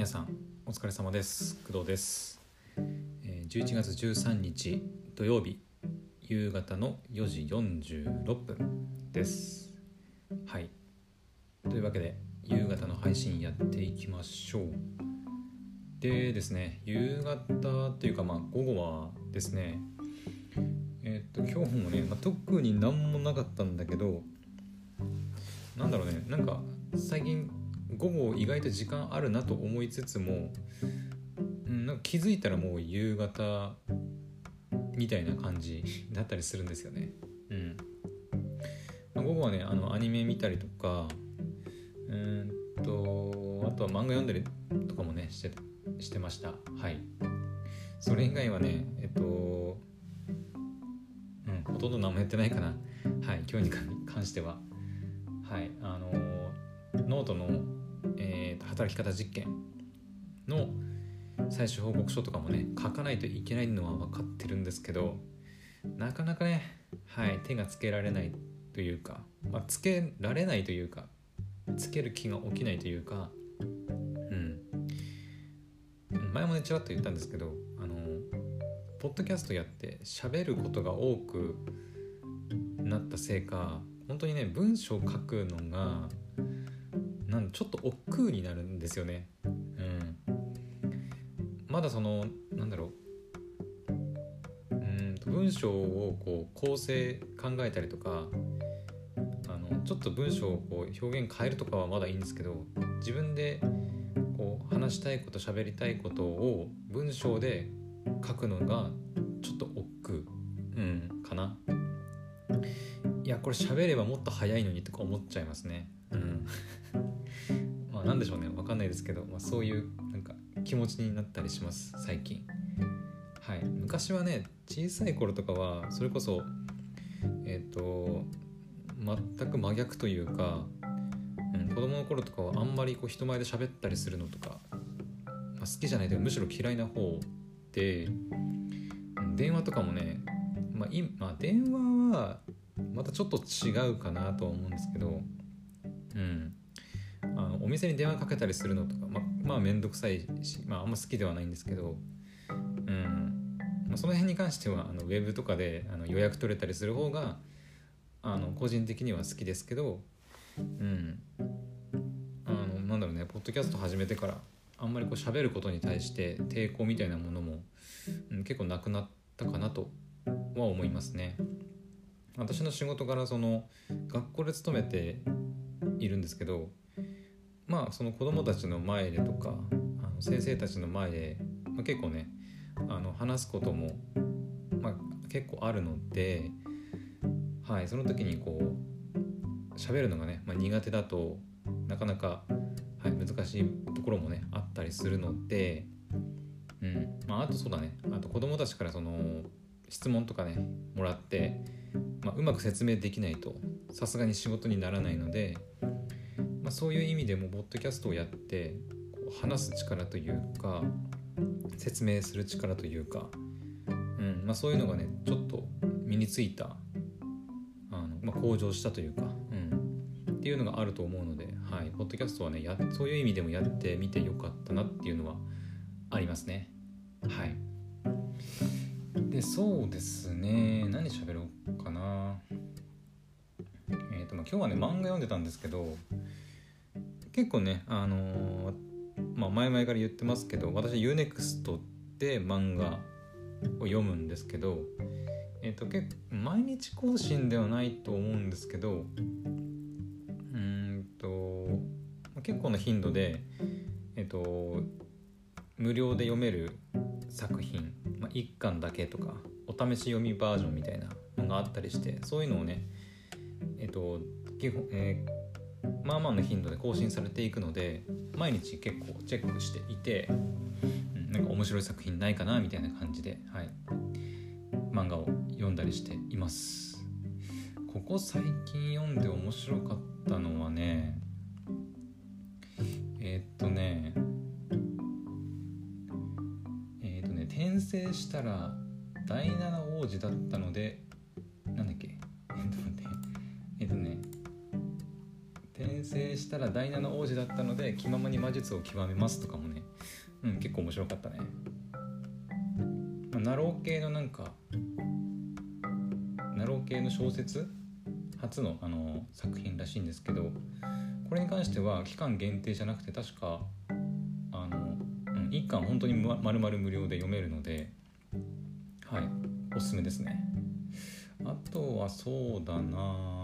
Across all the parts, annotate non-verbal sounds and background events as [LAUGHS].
皆さんお疲れ様です。工藤です、え11月13日土曜日夕方の4時46分です。はい。というわけで夕方の配信やっていきましょう。でですね夕方っていうかまあ午後はですねえっと今日もね、まあ、特に何もなかったんだけどなんだろうねなんか最近午後意外と時間あるなと思いつつも、うん、なんか気づいたらもう夕方みたいな感じだったりするんですよね。うんまあ、午後はねあのアニメ見たりとかうんとあとは漫画読んだりとかもねしてしてました。はい。それ以外はねえっとうんほとんど何もやってないかな。はい今日に関しては。はいあのノートの、えー働き方実験の最終報告書とかもね書かないといけないのは分かってるんですけどなかなかね、はい、手がつけられないというか、まあ、つけられないというかつける気が起きないというかうん。前もねちらっと言ったんですけどあのポッドキャストやって喋ることが多くなったせいか本当にね文章を書くのがなんちょっと億劫になるんですよね。うん、まだそのなんだろううんと文章をこう構成考えたりとかあのちょっと文章をこう表現変えるとかはまだいいんですけど自分でこう話したいこと喋りたいことを文章で書くのがちょっと億劫、うん、かな。いやこれ喋ればもっと早いのにとか思っちゃいますね。うんまあなんでしょうね。わかんないですけど、まあ、そういうなんか気持ちになったりします。最近。はい、昔はね小さい頃とかはそれこそえっ、と全く真逆というか、うん、子供の頃とかはあんまりこう人前で喋ったりするのとか、まあ、好きじゃないというかむしろ嫌いな方でうん電話とかもね、まあいまあ、電話はまたちょっと違うかなとは思うんですけど、うん、店に電話かけたりするのとかままあ面倒くさいし、まあ、あんま好きではないんですけど、うんまあ、その辺に関してはあのウェブとかであの予約取れたりする方があの個人的には好きですけど、うん、あのなんだろうねポッドキャスト始めてからあんまりこう喋ることに対して抵抗みたいなものも、うん、結構なくなったかなとは思いますね。私の仕事からその学校で勤めているんですけどまあその子どもたちの前でとかあの先生たちの前で、まあ、結構ねあの話すことも、まあ、結構あるので、はい、その時にこう喋るのがね、まあ、苦手だとなかなか、はい、難しいところもねあったりするので、うんまあ、あとそうだねあと子どもたちからその質問とかねもらってまあ、うまく説明できないとさすがに仕事にならないので、まあ、そういう意味でもポッドキャストをやってこう話す力というか説明する力というか、うんまあ、そういうのがねちょっと身についたあの、まあ、向上したというか、うん、っていうのがあると思うので、はい、ポッドキャストはねやそういう意味でもやってみてよかったなっていうのはありますね。はい。でそうですね。何喋ろうかな。えっ、とまあ今日はね漫画読んでたんですけど結構ねあのーまあ前々から言ってますけど私 UNEXT で漫画を読むんですけどえっ、と結構毎日更新ではないと思うんですけどうんと結構な頻度でえっ、と無料で読める作品、まあ、1巻だけとかお試し読みバージョンみたいなのがあったりしてそういうのをねえっと基本、えーまあまあの頻度で更新されていくので毎日結構チェックしていて、うん、なんか面白い作品ないかなみたいな感じで、はい、漫画を読んだりしています。ここ最近読んで面白かったのはねえーっとねえーとね転生したら第七王子だったので転生したら第七王子だったので気ままに魔術を極めますとかもね、うん、結構面白かったね、まあ、なろう系のなんかなろう系の小説？発のあの作品らしいんですけどこれに関しては期間限定じゃなくて確かあの、うん、1巻本当にまるまる無料で読めるのではいおすすめですね。あとはそうだな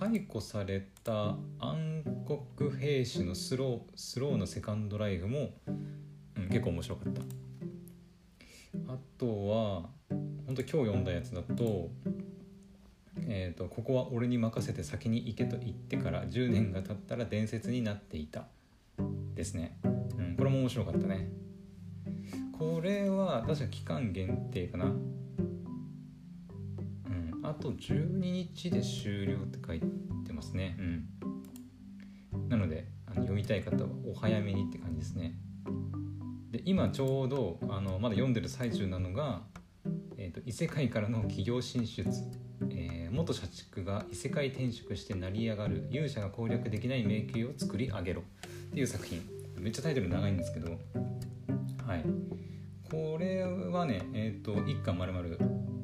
解雇された暗黒兵士のスロースローのセカンドライフも、うん、結構面白かった。あとは本当今日読んだやつだとえーと、ここは俺に任せて先に行けと言ってから10年が経ったら伝説になっていた。ですね、うん、これも面白かったね。これは確か期間限定かな。あと12日で終了って書いてますね。うん。なのであの読みたい方はお早めにって感じですね。で今ちょうどあのまだ読んでる最中なのが、えーと異世界からの企業進出。えー、元社畜が異世界転職して成り上がる。勇者が攻略できない迷宮を作り上げろ。っていう作品。めっちゃタイトル長いんですけど。はい。これはねえっ、ー、と1巻まるまる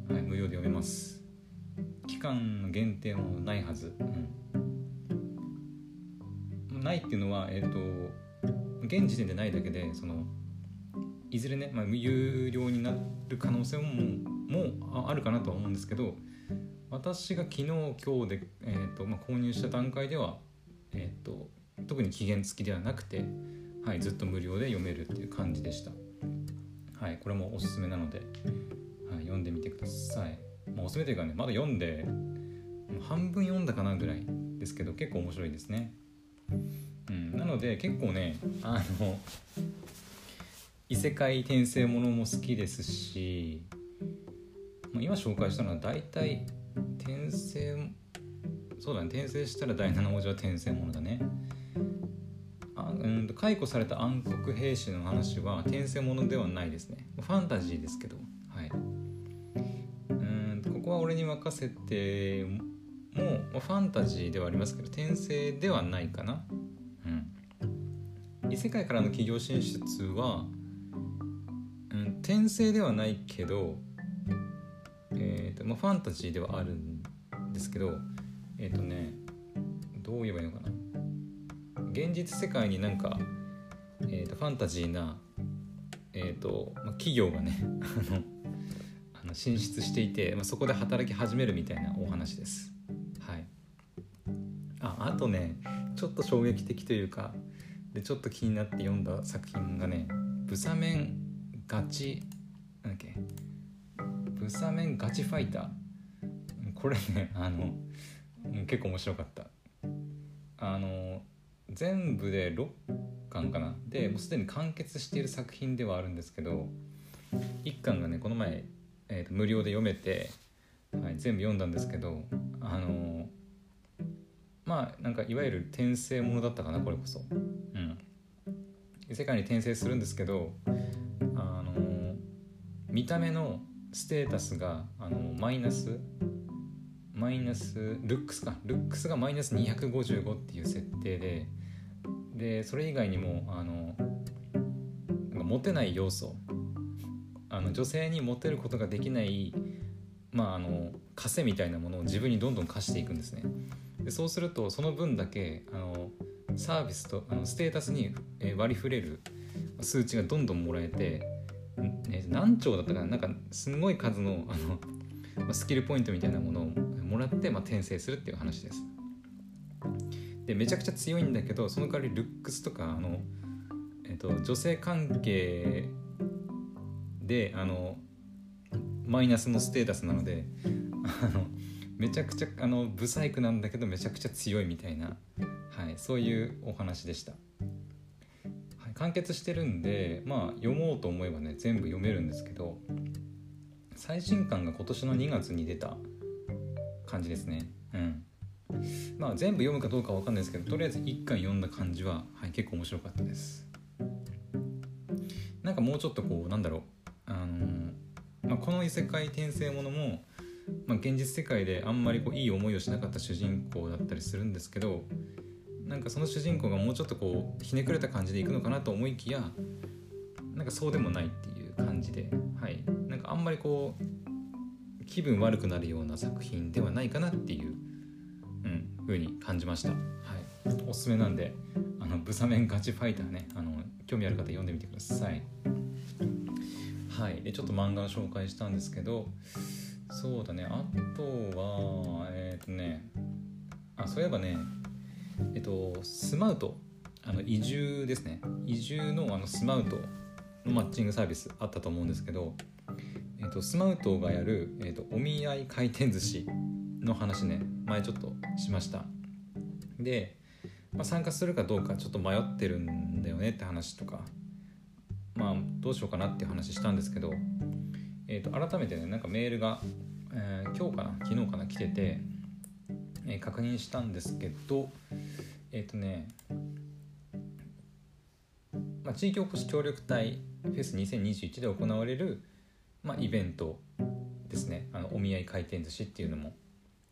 無料で読めます。期間の限定もないはず、うん、ないっていうのはえっ、ー、と現時点でないだけでそのいずれね、まあ、有料になる可能性ももあるかなとは思うんですけど私が昨日今日で、えーとまあ、購入した段階では、えーと、特に期限付きではなくて、はい、ずっと無料で読めるっていう感じでした。はい、これもおすすめなので、はい、読んでみてください。まあ、おすすめというかねまだ読んで半分読んだかなぐらいですけど結構面白いですね。うん、なので結構ねあの異世界転生ものも好きですしまあ今紹介したのは大体転生そうだね転生したら第7王子は転生ものだね。あうん解雇された暗黒兵士の話は転生ものではないですね。ファンタジーですけど。ここは俺に任せてもうファンタジーではありますけど転生ではないかな。うん。異世界からの企業進出は、うん、転生ではないけどえーとまあ、ファンタジーではあるんですけどえっ、ー、とねどう言えばいいのかな。現実世界になんか、えーと、ファンタジーな、えーとまあ、企業がね [LAUGHS] あの進出していて、まあ、そこで働き始めるみたいなお話です。はい、ああとねちょっと衝撃的というかでちょっと気になって読んだ作品がね「ブサメンガチ」なんだっけブサメンガチファイター。これねあの結構面白かった。あの全部で6巻かな。でもうすでに完結している作品ではあるんですけど1巻がねこの前、えーと、無料で読めて、はい、全部読んだんですけどあのまあなんかいわゆる転生ものだったかなこれこそ。うん。世界に転生するんですけどあの見た目のステータスがあのマイナスマイナスルックスか。ルックスがマイナス255っていう設定ででそれ以外にもあのモテない要素あの女性にモテることができないまああの枷みたいなものを自分にどんどん課していくんですねでそうするとその分だけあのサービスとあのステータスに割り振れる数値がどんどんもらえてね、何兆だったかななんかすごい数のあのスキルポイントみたいなものをもらって、まあ、転生するっていう話です。でめちゃくちゃ強いんだけどその代わりルックスとかあの、えーと、女性関係であのマイナスのステータスなのであのめちゃくちゃあのブサイクなんだけどめちゃくちゃ強いみたいな、はい、そういうお話でした。完結してるんでまあ読もうと思えばね全部読めるんですけど最新刊が今年の2月に出た感じですね。うん。まあ全部読むかどうかわかんないですけどとりあえず1巻読んだ感じは、はい、結構面白かったです。なんかもうちょっとこうなんだろう、あ、この異世界転生ものもまあ、現実世界であんまりこういい思いをしなかった主人公だったりするんですけどなんかその主人公がもうちょっとこうひねくれた感じでいくのかなと思いきやなんかそうでもないっていう感じで、はい、なんかあんまりこう気分悪くなるような作品ではないかなっていう、うん、風に感じました。はい、おすすめなんであのブサメンガチファイターねあの興味ある方読んでみてください。はい、でちょっと漫画を紹介したんですけどそうだね。あとはえっ、ー、とねあそういえばねえっとスマウト。あの移住ですね。移住のあのスマウトのマッチングサービスあったと思うんですけど、えっと、スマウトがやる、えっと、お見合い回転寿司の話ね。前ちょっとしました。で、まあ、参加するかどうかちょっと迷ってるんだよねって話とかまあどうしようかなっていう話したんですけど、えー、と改めてねなんかメールが、えー、今日かな昨日かな来てて、えー、確認したんですけどえっ、ー、とね、まあ、地域おこし協力隊フェス2021で行われる、まあ、イベントですね。あのお見合い回転寿司っていうのも。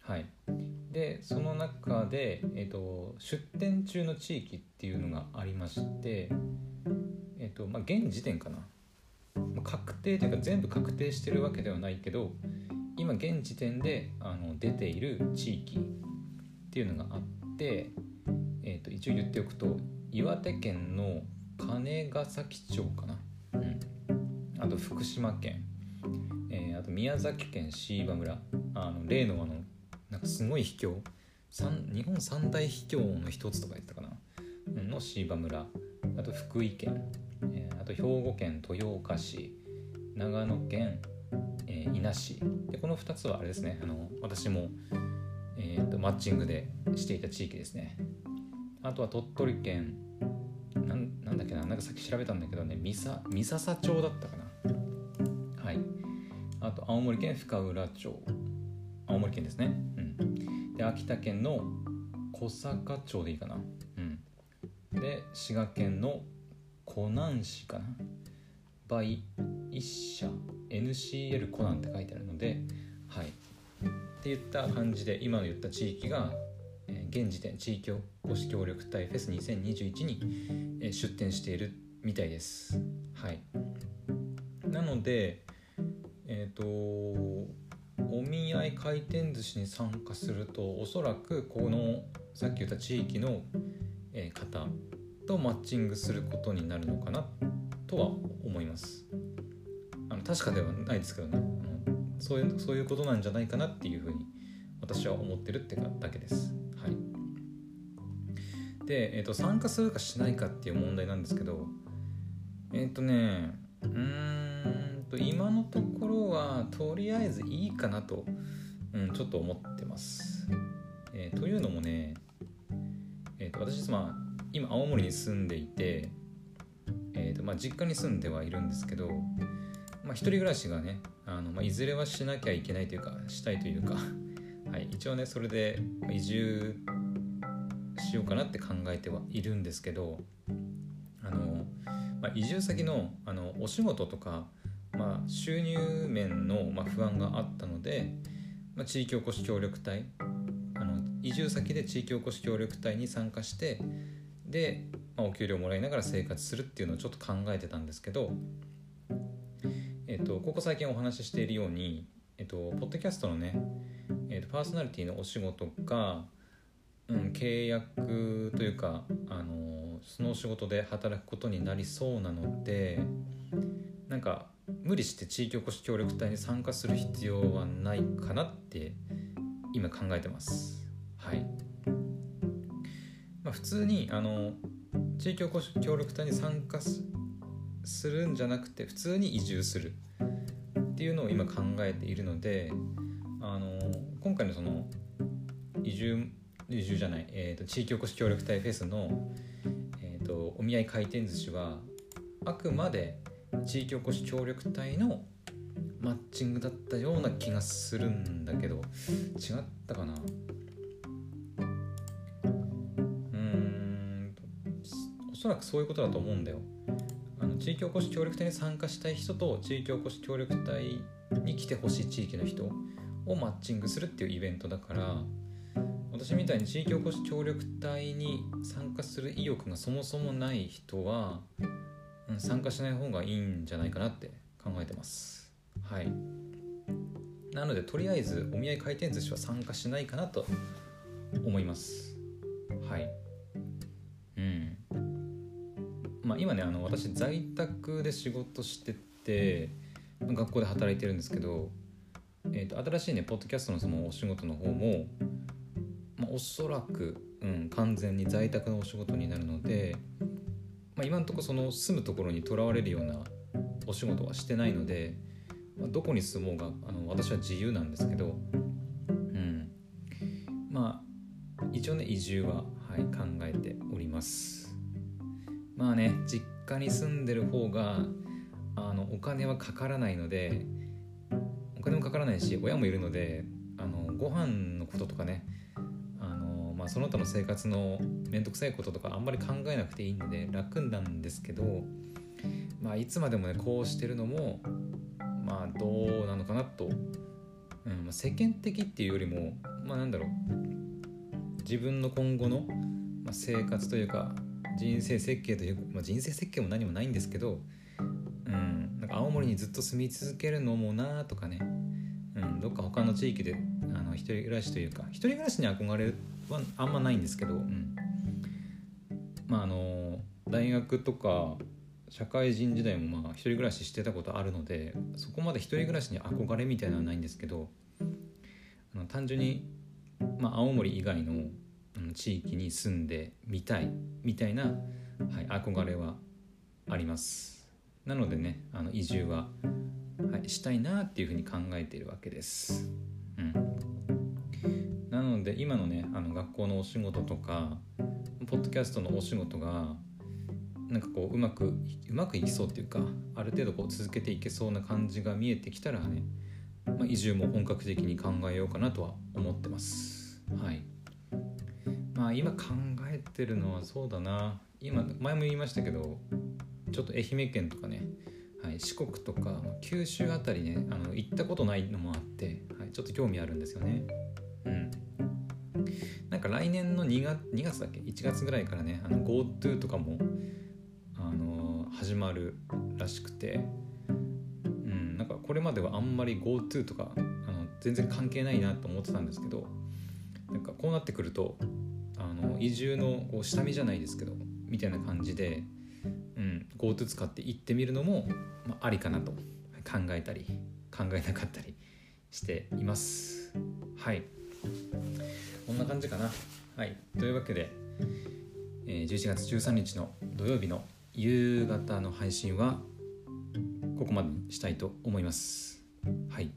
はい。でその中で、えーと出店中の地域っていうのがありましてえっ、とまあ現時点かな。確定というか全部確定してるわけではないけど今現時点であの出ている地域っていうのがあって、えー、と一応言っておくと岩手県の金ヶ崎町かな、うん、あと福島県、えー、あと宮崎県椎葉村。あの例のあのなんかすごい秘境。日本三大秘境の一つとか言ったかな。の椎葉村。あと福井県。あと兵庫県豊岡市長野県、えー、伊那市。でこの2つはあれですねあの私も、えーと、マッチングでしていた地域ですね。あとは鳥取県なんなんだっけななんかさっき調べたんだけどね三笹町だったかな。はい。あと青森県深浦町。青森県ですね。うん。で秋田県の小坂町でいいかな。うん。で滋賀県のコナン市かな？by 一社 NCL コナンって書いてあるのではい。っていった感じで今の言った地域が、現時点地域おこし協力隊フェス2021に、出展しているみたいです。はい。なのでえっ、ー、とお見合い回転寿司に参加するとおそらくこのさっき言った地域の、方とマッチングすることになるのかなとは思いますあの確かではないですけどねそういうそういうことなんじゃないかなっていうふうに私は思ってるってだけです。はい、で、えーと、参加するかしないかっていう問題なんですけどえっ、ー、とねうーんと今のところはとりあえずいいかなと、うん、ちょっと思ってます。えー、というのもね、えーと、私まあ今青森に住んでいて、えーとまあ、実家に住んではいるんですけど、まあ、一人暮らしがねあの、まあ、いずれはしなきゃいけないというかしたいというか、[LAUGHS] はい、一応ねそれで移住しようかなって考えてはいるんですけどあの、まあ、移住先のあのお仕事とか、まあ、収入面の、まあ、不安があったので、まあ、地域おこし協力隊あの移住先で地域おこし協力隊に参加してで、まあ、お給料もらいながら生活するっていうのをちょっと考えてたんですけど、えっと、ここ最近お話ししているように、えっと、ポッドキャストのね、えっと、パーソナリティのお仕事が、うん、契約というか、あのその仕事で働くことになりそうなのでなんか無理して地域おこし協力隊に参加する必要はないかなって今考えてます。はい、普通にあの地域おこし協力隊に参加するんじゃなくて普通に移住する。っていうのを今考えているのであの今回のその移住移住じゃない、えーと、地域おこし協力隊フェスの、えーと、お見合い回転寿司はあくまで地域おこし協力隊のマッチングだったような気がするんだけど違ったかな？そらくそういうことだと思うんだよ。あの地域おこし協力隊に参加したい人と地域おこし協力隊に来てほしい地域の人をマッチングするっていうイベントだから私みたいに地域おこし協力隊に参加する意欲がそもそもない人は、参加しない方がいいんじゃないかなって考えてます。はい。なのでとりあえずお見合い回転寿司は参加しないかなと思います。はい。うん。まあ今ねあの私在宅で仕事してて学校で働いてるんですけど、えーと、新しいねポッドキャストのそのお仕事の方も、まあ、おそらく、うん、完全に在宅のお仕事になるので、まあ、今のところその住むところにとらわれるようなお仕事はしてないので、まあ、どこに住もうがあの私は自由なんですけど、うん、まあ一応ね移住は、はい、考えておりますまあね実家に住んでる方があのお金はかからないのでお金もかからないし親もいるのであのご飯のこととかねあの、まあ、その他の生活の面倒くさいこととかあんまり考えなくていいので楽なんですけど、まあ、いつまでもねこうしてるのもまあどうなのかなと、うんま、世間的っていうよりもまあなんだろう。自分の今後の、生活というか人生設計という、まあ、人生設計も何もないんですけどうん、なんか青森にずっと住み続けるのもなとかね、うん、どっか他の地域であの一人暮らしというか一人暮らしに憧れはあんまないんですけど、うん、まああの大学とか社会人時代もまあ一人暮らししてたことあるのでそこまで一人暮らしに憧れみたいなのはないんですけどあの単純に、まあ、青森以外の地域に住んでみたいみたいな、はい、憧れはあります。なのでねあの移住は、はい、したいなっていうふうに考えているわけです。うん、なので今のねあの学校のお仕事とかポッドキャストのお仕事がなんかこううまくうまくいきそうっていうかある程度こう続けていけそうな感じが見えてきたらね、まあ、移住も本格的に考えようかなとは思ってます。はいまあ今考えてるのはそうだな。今前も言いましたけどちょっと愛媛県とかね、はい、四国とか九州あたりねあの行ったことないのもあって、はい、ちょっと興味あるんですよね。うん。なんか来年の2月 ,2 月だっけ？1月ぐらいからねあの GoTo とかも、あのー、始まるらしくて。うんなんかこれまではあんまり GoTo とかあの全然関係ないなと思ってたんですけどなんかこうなってくるとあの移住のこう下見じゃないですけどみたいな感じでうん GoTo 使って行ってみるのも、まあ、ありかなと考えたり考えなかったりしています。はい。こんな感じかな。はい。というわけで、えー、11月13日の土曜日の夕方の配信はここまでにしたいと思います。はい。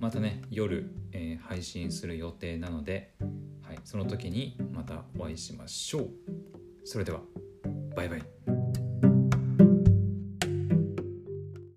またね夜、えー、配信する予定なので、その時にまたお会いしましょう。それではバイバイ。